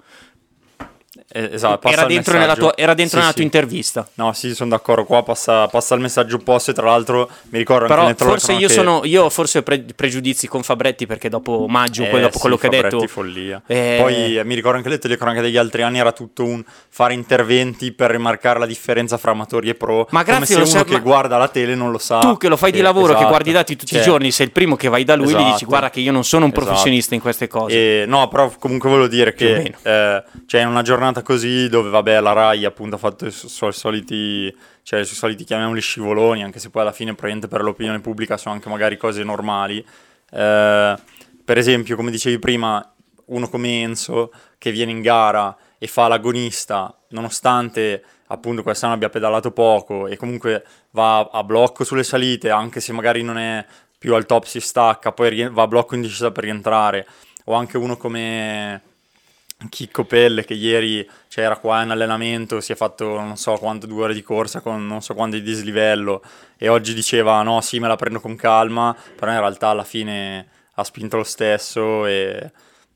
Eh, esatto, Era dentro, nella tua, era dentro Sì, nella sì. tua intervista. No, sì, sono d'accordo. Qua passa, passa il messaggio opposto. E tra l'altro, mi ricordo Però anche forse io sono. Io forse ho pre- pregiudizi con Fabretti perché dopo maggio, quello, dopo quello che ha detto. follia. Eh, Poi eh, mi ricordo anche le telecronache degli altri anni. Era tutto un fare interventi per rimarcare la differenza fra amatori e pro. Ma grazie, come se uno sai- che guarda la tele non lo sa. tu che lo fai di lavoro, che esatto. guardi i dati tutti Cioè, i giorni, sei il primo che vai da lui e gli dici Esatto. guarda che io non sono un Esatto. professionista in queste cose. E, no, però comunque volevo dire che eh, cioè, in una giornata così dove vabbè la Rai appunto ha fatto i su- soliti cioè i suoi soliti chiamiamoli scivoloni anche se poi alla fine probabilmente per l'opinione pubblica sono anche magari cose normali. Eh, per esempio come dicevi prima uno come Enzo che viene in gara e fa l'agonista nonostante appunto quest'anno abbia pedalato poco e comunque va a blocco sulle salite anche se magari non è più al top si stacca poi va a blocco in discesa per rientrare. O anche uno come Chicco Pelle che ieri cioè, era qua in allenamento, si è fatto non so quante due ore di corsa con non so quanto di dislivello e oggi diceva no sì me la prendo con calma, però in realtà alla fine ha spinto lo stesso e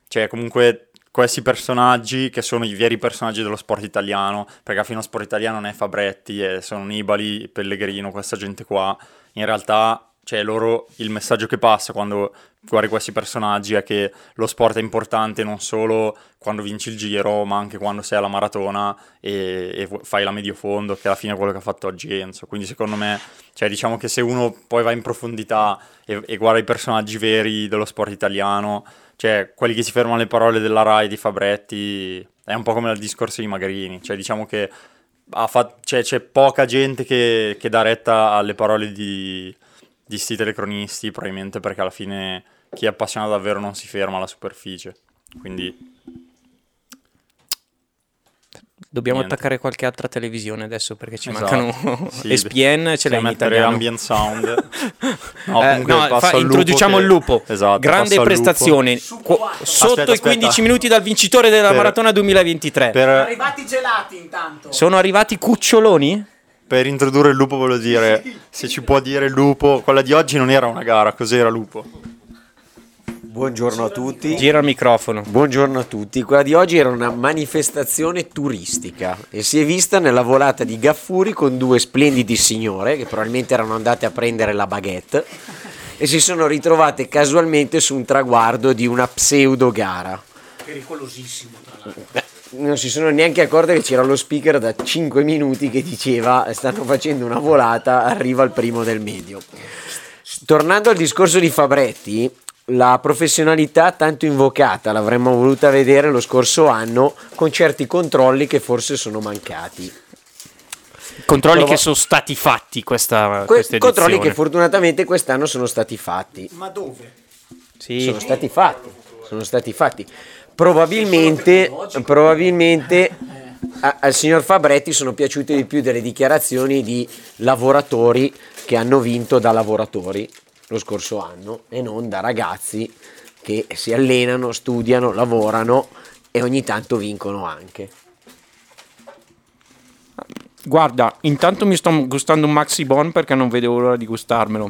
cioè comunque questi personaggi che sono i veri personaggi dello sport italiano, perché alla fine sport italiano non è Fabretti, sono Nibali, Pellegrino, questa gente qua, in realtà cioè loro il messaggio che passa quando guardi questi personaggi è che lo sport è importante non solo quando vinci il giro, ma anche quando sei alla maratona e, e fai la medio fondo, che alla fine è quello che ha fatto oggi Enzo. Quindi secondo me, cioè diciamo che se uno poi va in profondità e, e guarda i personaggi veri dello sport italiano, cioè quelli che si fermano alle parole della Rai di Fabretti, è un po' come il discorso di Magrini, cioè diciamo che fat- cioè, c'è poca gente che, che dà retta alle parole di, di sti telecronisti, probabilmente perché alla fine chi è appassionato davvero non si ferma alla superficie. Quindi Dobbiamo niente. attaccare qualche altra televisione adesso perché ci Esatto. mancano Sì, ESPN, ce l'hai in italiano. ambient sound. *laughs* No, Eh, no, passo fa- al lupo introduciamo che- il lupo. Esatto, Grande prestazione. Qu- sotto Aspetta, i 15 aspetta. minuti dal vincitore della Per- maratona 2023. Per, Arrivati i gelati intanto. Sono arrivati cuccioloni? Per introdurre il lupo volevo dire, se ci può dire il lupo, quella di oggi non era una gara, cos'era lupo? Buongiorno a tutti. Gira il microfono. Buongiorno a tutti. Quella di oggi era una manifestazione turistica e si è vista nella volata di Gaffuri con due splendidi signore che probabilmente erano andate a prendere la baguette e si sono ritrovate casualmente su un traguardo di una pseudo gara. Pericolosissimo, tra l'altro. *laughs* Non si sono neanche accorte che c'era lo speaker da 5 minuti che diceva stanno facendo una volata, arriva il primo del medio. Tornando al discorso di Fabretti, la professionalità tanto invocata l'avremmo voluta vedere lo scorso anno con certi controlli che forse sono mancati. Controlli Prova- che sono stati fatti questa, Que- questa controlli che fortunatamente quest'anno sono stati fatti. Ma dove? Sì. Sono stati fatti. Sono stati fatti. Probabilmente, probabilmente a- al signor Fabretti sono piaciute di più delle dichiarazioni di lavoratori che hanno vinto da lavoratori lo scorso anno e non da ragazzi che si allenano, studiano, lavorano e ogni tanto vincono anche. Guarda, intanto mi sto gustando un Maxi Bon perché non vedevo l'ora di gustarmelo.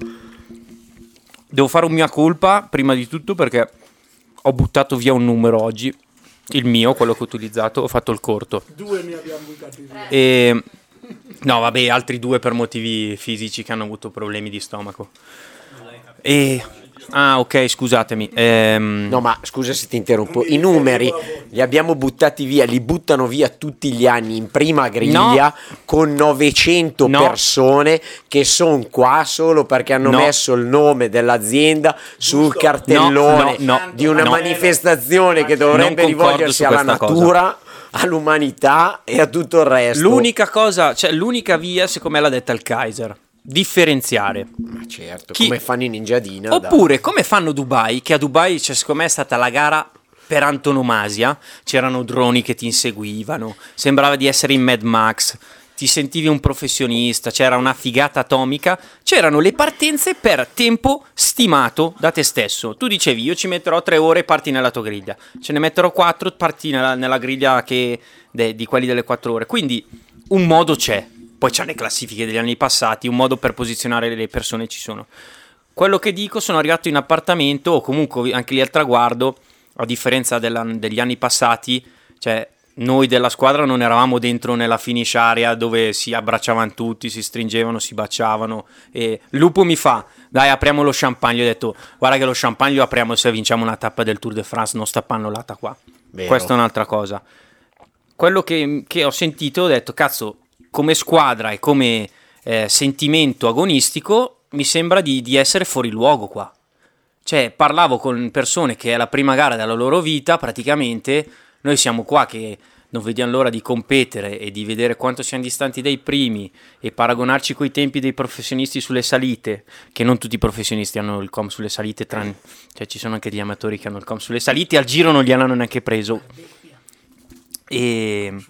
Devo fare un mia colpa, prima di tutto, perché ho buttato via un numero oggi. Il mio, quello che ho utilizzato, ho fatto il corto. Due ne abbiamo buttati via. E... No, vabbè, altri due per motivi fisici che hanno avuto problemi di stomaco. E... Ah, ok, scusatemi. Ehm, No, ma scusa se ti interrompo. I numeri li abbiamo buttati via, li buttano via tutti gli anni in prima griglia con 900 No. persone che sono qua solo perché hanno No. messo il nome dell'azienda sul cartellone No, no, no, di una no. manifestazione che dovrebbe rivolgersi alla questa cosa. natura, all'umanità e a tutto il resto. L'unica cosa, cioè l'unica via, secondo me l'ha detta il Kaiser. Differenziare. Ma certo, Chi- come fanno in Ninjadina. Oppure come fanno Dubai, che a Dubai, cioè, secondo me è stata la gara per antonomasia, c'erano droni che ti inseguivano, sembrava di essere in Mad Max, ti sentivi un professionista, c'era una figata atomica, c'erano le partenze per tempo stimato da te stesso. Tu dicevi io ci metterò tre ore parti nella tua griglia, ce ne metterò quattro parti nella, nella griglia che, de- di quelli delle quattro ore. Quindi un modo c'è, poi c'è le classifiche degli anni passati, un modo per posizionare le persone ci sono. Quello che dico, sono arrivato in appartamento o comunque anche lì al traguardo, a differenza della- degli anni passati, cioè noi della squadra non eravamo dentro nella finish area dove si abbracciavano tutti, si stringevano, si baciavano e Lupo mi fa, dai apriamo lo champagne, ho detto guarda che lo champagne lo apriamo se vinciamo una tappa del Tour de France, non sta pannolata qua. Vero. Questa è un'altra cosa. Quello che, che ho sentito ho detto, cazzo, come squadra e come eh, sentimento agonistico mi sembra di, di essere fuori luogo qua. Cioè, parlavo con persone che è la prima gara della loro vita, praticamente, noi siamo qua che non vediamo l'ora di competere e di vedere quanto siamo distanti dai primi e paragonarci coi tempi dei professionisti sulle salite, che non tutti i professionisti hanno il com sulle salite, tranne, cioè ci sono anche degli amatori che hanno il com sulle salite, al giro non gliel'hanno neanche preso. E...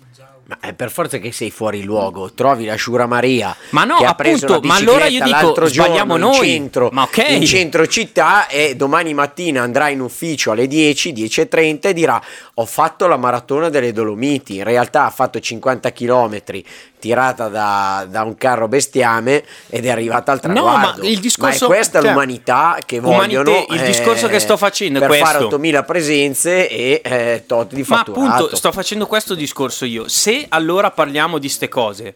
Ma è per forza che sei fuori luogo, trovi la Sciura Maria Ma no, che ha preso appunto, ma allora io dico, sbagliamo giorno in noi. centro, Ma ok. in centro città e domani mattina andrà in ufficio alle 10, 10.30 e dirà ho fatto la maratona delle Dolomiti, in realtà ha fatto 50 km tirata da, da un carro bestiame ed è arrivata al No, traguardo. ma il discorso- è questa cioè, l'umanità che vogliono il discorso che sto facendo è per fare questo. 8000 presenze e eh, tot di Ma fatturato. appunto sto facendo questo discorso io. Se allora parliamo di ste cose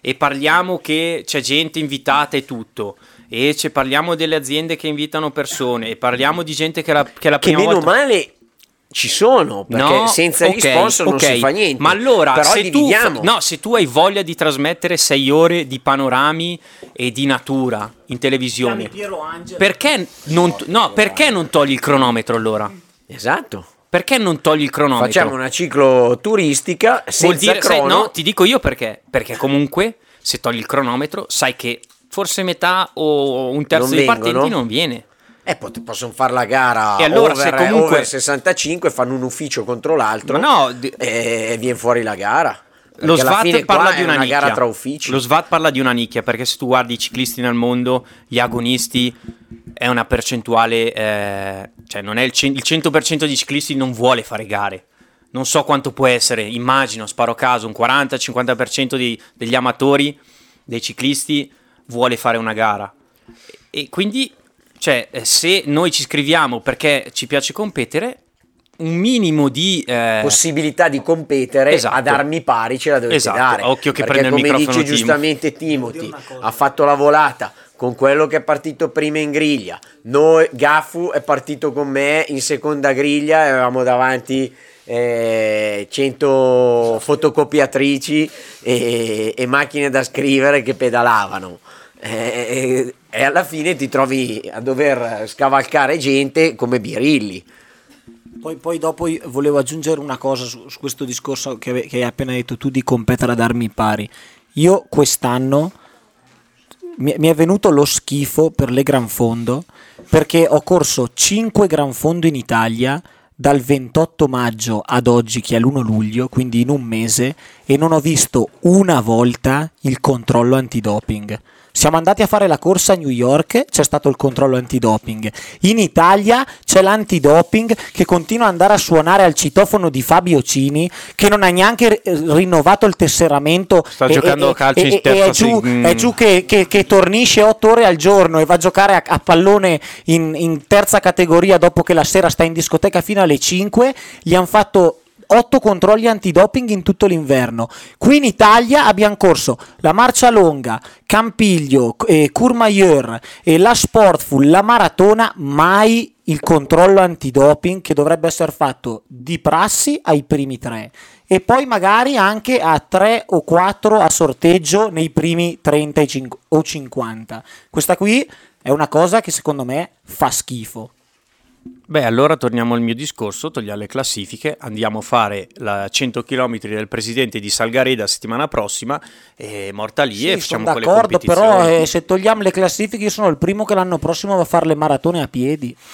e parliamo che c'è gente invitata e tutto, e ci parliamo delle aziende che invitano persone, e parliamo di gente che la, che la che prima meno volta... male ci sono perché No, senza gli ok, sponsor non ok. si fa niente Ma allora, però se tu, dividiamo no, se tu hai voglia di trasmettere sei ore di panorami e di natura in televisione, perché non, no, perché non togli il cronometro allora? esatto Perché non togli il cronometro? facciamo una ciclo turistica senza Vuol dire, sai, crono no, ti dico io perché. Perché comunque, se togli il cronometro, sai che forse metà o un terzo Non dei vengono? partenti non viene. Eh, pot- possono fare la gara E allora, over, se comunque- over 65 fanno un ufficio contro l'altro no, di- e viene fuori la gara Lo SVAT parla di una, una nicchia. gara tra uffici Lo SVAT parla di una nicchia perché se tu guardi i ciclisti nel mondo, gli agonisti è una percentuale, eh, cioè non è il, cen- il 100% di ciclisti non vuole fare gare. Non so quanto può essere, immagino, sparo a caso, un 40-50% di- degli amatori, dei ciclisti, vuole fare una gara. E quindi, cioè, eh, se noi ci iscriviamo perché ci piace competere, un minimo di... eh, possibilità di competere Esatto. ad armi pari ce la dovete Esatto. dare Occhio che perché prende il come dice giustamente Timothy ha fatto la volata con quello che è partito prima in griglia noi Gaffu è partito con me in seconda griglia e avevamo davanti eh, 100 fotocopiatrici e, e macchine da scrivere che pedalavano Eh, e alla fine ti trovi a dover scavalcare gente come birilli Poi, poi dopo volevo aggiungere una cosa su, su questo discorso che, che hai appena detto tu di competere ad armi pari. Io quest'anno mi, mi è venuto lo schifo per le Gran Fondo perché ho corso 5 Gran Fondo in Italia dal 28 maggio ad oggi, che è l'1 luglio, quindi in un mese, e non ho visto una volta il controllo antidoping. Siamo andati a fare la corsa a New York, c'è stato il controllo antidoping. In Italia c'è l'antidoping che continua ad andare a suonare al citofono di Fabio Cini, che non ha neanche rinnovato il tesseramento. Sta giocando a calcio in e, terza è giù, è giù che, che, che tornisce 8 ore al giorno e va a giocare a, a pallone in, in terza categoria dopo che la sera sta in discoteca fino alle 5. Gli hanno fatto 8 controlli antidoping in tutto l'inverno. Qui in Italia abbiamo corso la marcia longa, Campiglio, eh, Courmayeur, eh, la Sportful, la maratona, mai il controllo antidoping che dovrebbe essere fatto di prassi ai primi tre e poi magari anche a 3 o 4 a sorteggio nei primi 30 e cinqu- o 50. Questa qui è una cosa che secondo me fa schifo. Beh, allora torniamo al mio discorso, togliamo le classifiche, andiamo a fare la 100 km del presidente di Salgareda settimana prossima, e morta lì Sì, e facciamo quelle d'accordo, però competizioni. eh, se togliamo le classifiche io sono il primo che l'anno prossimo va a fare le maratone a piedi. *laughs*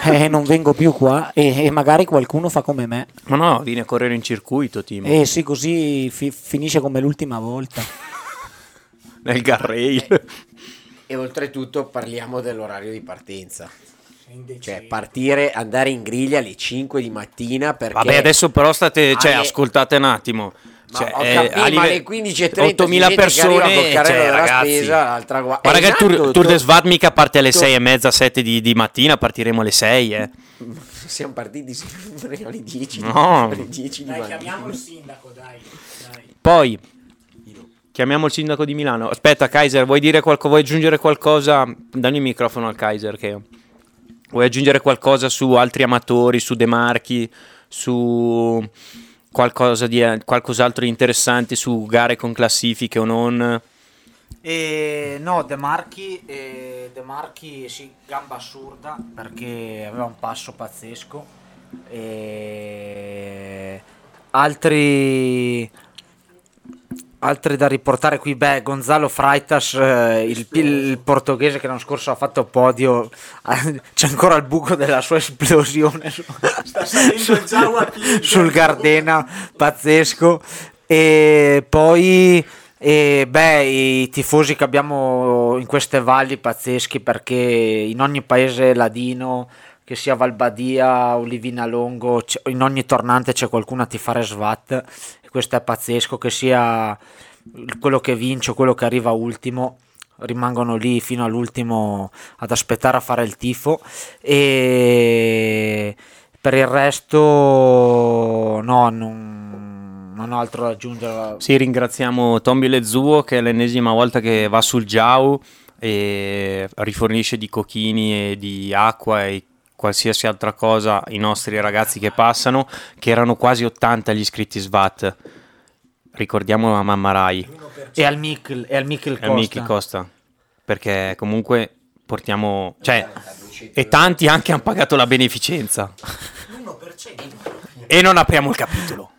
Eh, non vengo più qua e, e magari qualcuno fa come me. Ma no, vieni a correre in circuito, Timo, E sì, così fi- finisce come l'ultima volta. *laughs* nel garrail. E oltretutto parliamo dell'orario di partenza. Cioè, partire, andare in griglia alle 5 di mattina perché... Vabbè, adesso però state, cioè, alle- ascoltate un attimo. Ma Cioè, ho eh, capito, ma live- alle 15.30 8.000 persone, cioè, ragazzi. spesa, l'altra gua- Ma ragazzi, Esatto, Tour, Tour to- de Svat mica parte alle to- 6 e mezza, 7 di, di mattina, partiremo alle 6, eh. *laughs* Siamo partiti sempre alle 10 No. alle 10 di mattina. sindaco, dai. Poi chiamiamo il sindaco di Milano. Aspetta, Kaiser, vuoi dire qualcosa? Vuoi aggiungere qualcosa? Dammi il microfono al Kaiser. Che... Vuoi aggiungere qualcosa su altri amatori, su De Marchi, su qualcosa di, qualcos'altro di interessante, su gare con classifiche o non? E no, De Marchi, eh, De Marchi sì, gamba assurda perché aveva un passo pazzesco. E altri, altri da riportare qui, beh, Gonzalo Freitas, eh, il, il portoghese che l'anno scorso ha fatto podio, eh, *laughs* c'è ancora il buco della sua esplosione su- *laughs* sul Gardena, pazzesco. E poi, e, beh, i tifosi che abbiamo in queste valli pazzeschi perché in ogni paese ladino, che sia Valbadia, Olivina Longo, c'è- in ogni tornante c'è qualcuno a tifare Svat e questo è pazzesco, che sia quello che vince o quello che arriva ultimo rimangono lì fino all'ultimo ad aspettare a fare il tifo. E per il resto no non, non ho altro da aggiungere. Sì, ringraziamo Tommy Lezuo che è l'ennesima volta che va sul Giau e rifornisce di cochini e di acqua e qualsiasi altra cosa ai nostri ragazzi che passano, che erano quasi 80 gli iscritti SVAT. Ricordiamo a Mamma Rai e al Mikkel e al Mikkel e Costa, Miki Costa, perché comunque portiamo... Cioè, e tanti anche hanno pagato la beneficenza. E non apriamo il capitolo.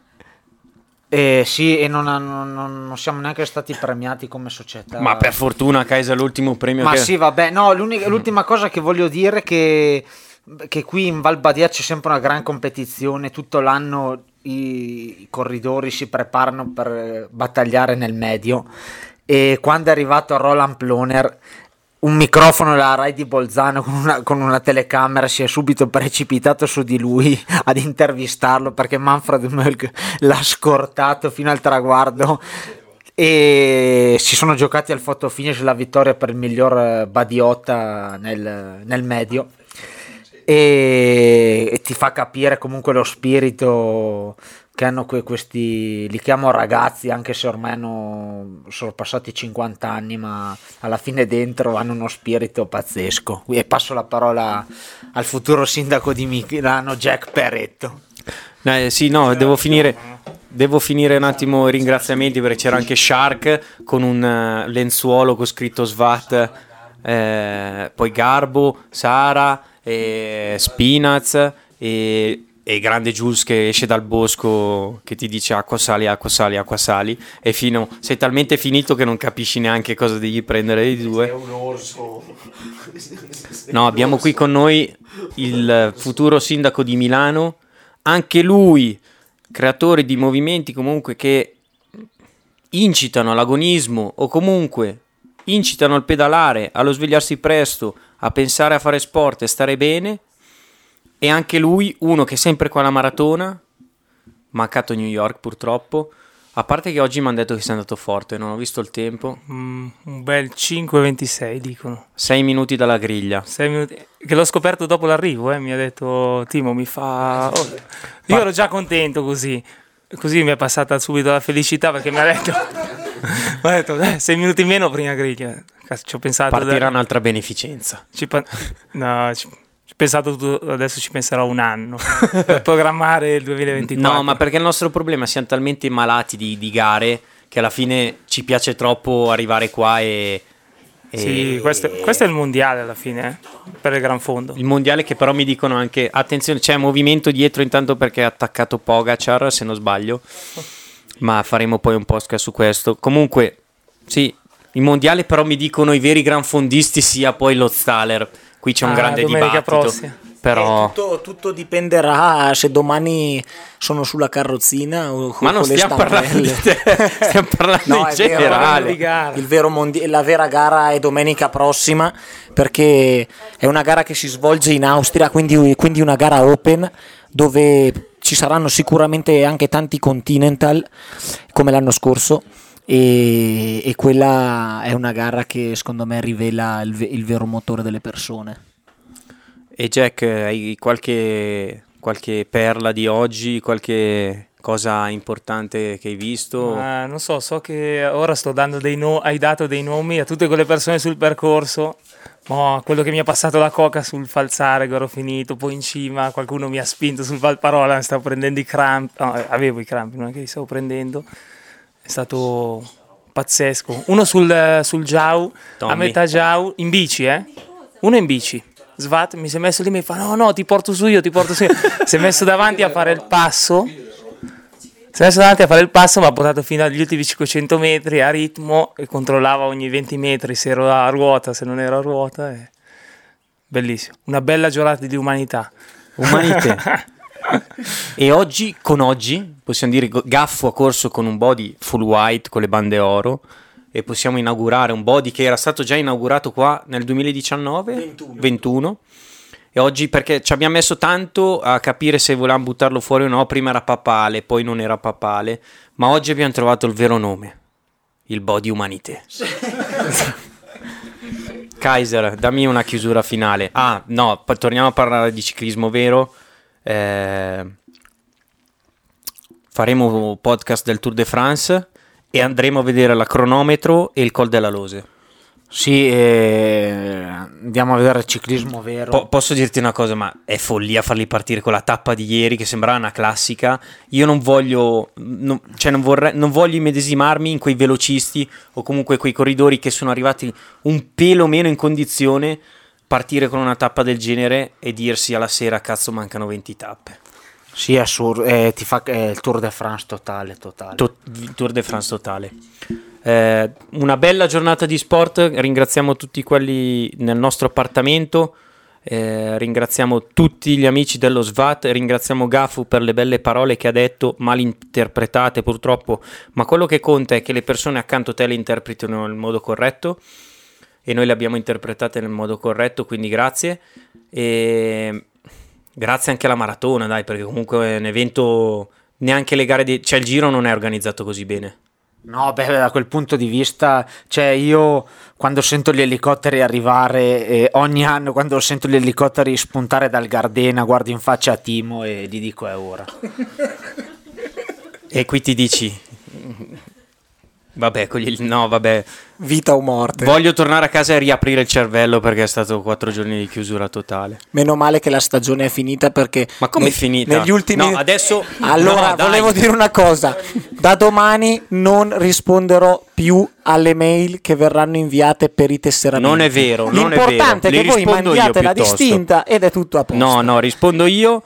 Eh, sì e non, non- non- siamo neanche stati premiati come società Ma per fortuna Kaiser l'ultimo premio Ma che... sì, vabbè, no, l'unica- l'ultima cosa che voglio dire è che, che qui in Val Badia c'è sempre una gran competizione, tutto l'anno i, i corridori si preparano per battagliare nel medio. E quando è arrivato Roland Ploner un microfono della Rai di Bolzano con una, con una telecamera si è subito precipitato su di lui ad intervistarlo perché Manfred Mölk l'ha scortato fino al traguardo. E si sono giocati al photo finish la vittoria per il miglior eh, Badiotta nel, nel medio e, e ti fa capire comunque lo spirito che hanno que- questi, li chiamo ragazzi anche se ormai hanno, sono passati 50 anni ma alla fine dentro hanno uno spirito pazzesco. E passo la parola al futuro sindaco di Milano Jack Peretto. Eh, sì, no, devo finire, devo finire un attimo i ringraziamenti perché c'era anche Shark con un eh, lenzuolo con scritto SVAT, eh, poi Garbo, Sara, e Spinaz e, e grande Jules che esce dal bosco che ti dice acqua sali, acqua sali, acqua sali e fino, sei talmente finito che non capisci neanche cosa devi prendere dei due. un orso. *laughs* No, abbiamo qui con noi il futuro sindaco di Milano, anche lui creatore di movimenti comunque che incitano all'agonismo o comunque incitano al pedalare, allo svegliarsi presto, a pensare a fare sport e stare bene. E anche lui, uno che è sempre qua alla maratona, mancato New York purtroppo. A parte che oggi mi hanno detto che sei andato forte, non ho visto il tempo. Mm, un bel 5-26 dicono. Sei minuti dalla griglia. 6 minuti. Che l'ho scoperto dopo l'arrivo, eh. mi ha detto Timo, mi fa... Oh. Io ero già contento così. Così mi è passata subito la felicità perché mi ha detto... ha detto, eh, 6 minuti in meno prima griglia. Cazzo, Ci ho pensato... Partirà da- un'altra beneficenza. ci pa- no, ci- ci ho pensato tutto- adesso ci penserò un anno *laughs* per programmare il 2024. No, ma perché il nostro problema siamo talmente malati di, di gare che alla fine ci piace troppo arrivare qua e... e- Sì, questo, questo è il mondiale alla fine, eh, per il gran fondo. Il mondiale che però mi dicono anche attenzione, c'è movimento dietro intanto perché ha attaccato Pogacar se non sbaglio, ma faremo poi un podcast su questo. Comunque, sì, il mondiale però mi dicono i veri gran fondisti sia poi lo Staller. Qui c'è un Ah, grande dibattito. prossima. Però Eh, tutto, tutto dipenderà se domani sono sulla carrozzina o ma non stiamo parlando di te, *laughs* stiamo parlando No, in generale. vero mondi- la vera gara è domenica prossima perché è una gara che si svolge in Austria, quindi, quindi una gara open dove ci saranno sicuramente anche tanti continental come l'anno scorso e, e quella è una gara che secondo me rivela il, il vero motore delle persone. E Jack, hai qualche, qualche perla di oggi, qualche cosa importante che hai visto? Ma non so, so che ora sto dando dei no- hai dato dei nomi a tutte quelle persone sul percorso. Mo, quello che mi ha passato la coca sul falzare che ero finito, poi in cima qualcuno mi ha spinto sul Valparola, mi stavo prendendo i crampi, no, eh, avevo i crampi, non è che li stavo prendendo, è stato pazzesco. Uno sul, sul Giau, a metà Giau, in bici, eh? Uno in bici. Svat mi si è messo lì e mi fa no no ti porto su io ti porto su io si è messo davanti a fare il passo messo davanti a fare il passo, mi ha portato fino agli ultimi 500 metri a ritmo e controllava ogni 20 metri se ero a ruota, se non ero a ruota. e- Bellissimo. Una bella giornata di umanità. Umanite. *laughs* e oggi, con oggi, possiamo dire Gaffo ha corso con un body full white con le bande oro e possiamo inaugurare un body che era stato già inaugurato qua nel 2019 21, e oggi perché ci abbiamo messo tanto a capire se volevamo buttarlo fuori o no prima era papale poi non era papale ma oggi abbiamo trovato il vero nome il body umanite *laughs* Kaiser dammi una chiusura finale. Ah no torniamo a parlare di ciclismo vero? Eh, faremo un podcast del Tour de France e andremo a vedere la cronometro e il Col della Lose Sì, eh, andiamo a vedere il ciclismo vero. Po- posso dirti una cosa, ma è follia farli partire con la tappa di ieri che sembrava una classica. Io non voglio, non, cioè non, vorrei, non voglio immedesimarmi in quei velocisti o comunque quei corridori che sono arrivati un pelo meno in condizione partire con una tappa del genere e dirsi alla sera cazzo mancano 20 tappe. Sì, è assurdo. eh, ti fa, è il Tour de France totale, totale. To- Tour de France totale. Eh, una bella giornata di sport, ringraziamo tutti quelli nel nostro appartamento, eh, ringraziamo tutti gli amici dello SVAT, ringraziamo Gafu per le belle parole che ha detto, mal interpretate purtroppo, ma quello che conta è che le persone accanto a te le interpretino nel modo corretto e noi le abbiamo interpretate nel modo corretto, quindi grazie. E grazie anche alla maratona, dai, perché comunque è un evento, neanche le gare di... cioè il giro non è organizzato così bene. No, beh, da quel punto di vista, cioè io quando sento gli elicotteri arrivare, eh, ogni anno quando sento gli elicotteri spuntare dal Gardena, guardo in faccia a Timo e gli dico è ora. *laughs* E qui ti dici, vabbè, con gli- no, vabbè, Vita o morte. voglio tornare a casa e riaprire il cervello perché è stato quattro giorni di chiusura totale. Meno male che la stagione è finita perché Ma come è finita? Negli ultimi No, adesso- Allora, no, volevo dire una cosa. Da domani non risponderò più alle mail che verranno inviate per i tesseramenti. Non è vero, non è L'importante vero. è Le che voi mandiate la distinta ed è tutto a posto. No, no, rispondo io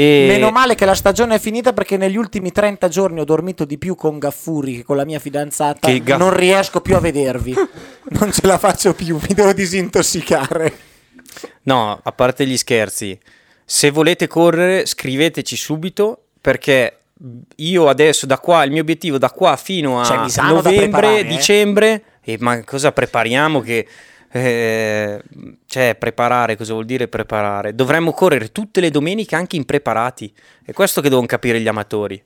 e... Meno male che la stagione è finita perché negli ultimi 30 giorni ho dormito di più con Gaffuri che con la mia fidanzata. Che Gaff- Non riesco più a vedervi. *laughs* non ce la faccio più, mi devo disintossicare. No, a parte gli scherzi, Se volete correre, scriveteci subito perché io adesso da qua, il mio obiettivo da qua fino a da novembre, eh? dicembre, e ma cosa prepariamo che... eh, cioè, preparare, cosa vuol dire preparare? Dovremmo correre tutte le domeniche anche impreparati. È questo che devono capire gli amatori.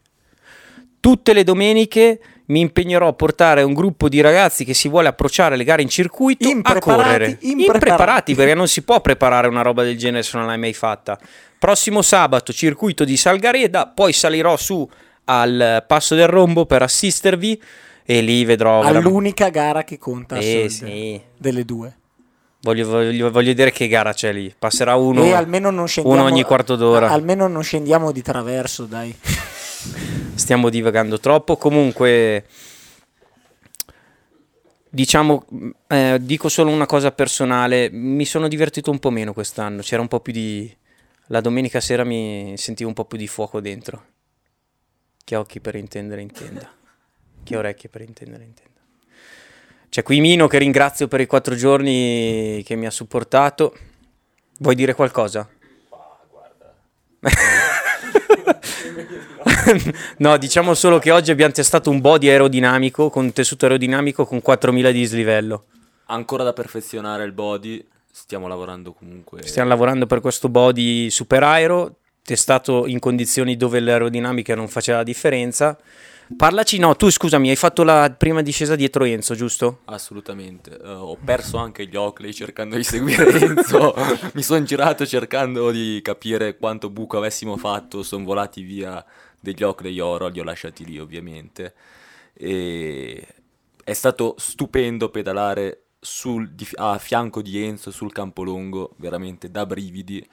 Tutte le domeniche mi impegnerò a portare un gruppo di ragazzi che si vuole approcciare le gare in circuito a correre. impreparati. Impreparati, perché non si può preparare una roba del genere se non l'hai mai fatta. Prossimo sabato, circuito di Salgareda, poi salirò su al Passo del Rombo per assistervi e lì vedrò... veramente- All'unica gara che conta Eh, sì. delle due. Voglio, voglio, voglio vedere che gara c'è lì. Passerà uno, uno ogni quarto d'ora. Almeno non scendiamo di traverso, dai. *laughs* Stiamo divagando troppo. Comunque, diciamo, eh, dico solo una cosa personale. Mi sono divertito un po' meno quest'anno. C'era un po' più di. La domenica sera mi sentivo un po' più di fuoco dentro. Chi ha occhi per intendere, intenda. Ha orecchie per intendere, intenda. C'è qui Mino che ringrazio per i quattro giorni che mi ha supportato. Vuoi dire qualcosa? *laughs* no, diciamo solo che oggi abbiamo testato un body aerodinamico con un tessuto aerodinamico con 4000 di dislivello. Ancora da perfezionare il body, stiamo lavorando comunque. Stiamo lavorando per questo body super aero, testato in condizioni dove l'aerodinamica non faceva la differenza. Parlaci, no, tu scusami, hai fatto la prima discesa dietro Enzo, giusto? Assolutamente, Eh, ho perso anche gli Oakley cercando di seguire *laughs* Enzo, mi sono girato cercando di capire quanto buco avessimo fatto, sono volati via degli Oakley oro, li ho lasciati lì ovviamente. E è stato stupendo pedalare sul- di- a fianco di Enzo sul Campolongo, veramente da brividi,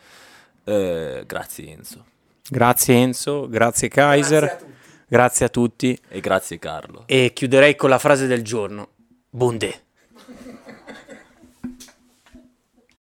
Eh, grazie Enzo. Grazie Enzo, grazie Kaiser, grazie a tutti. e grazie Carlo. E chiuderei con la frase del giorno. Bunde.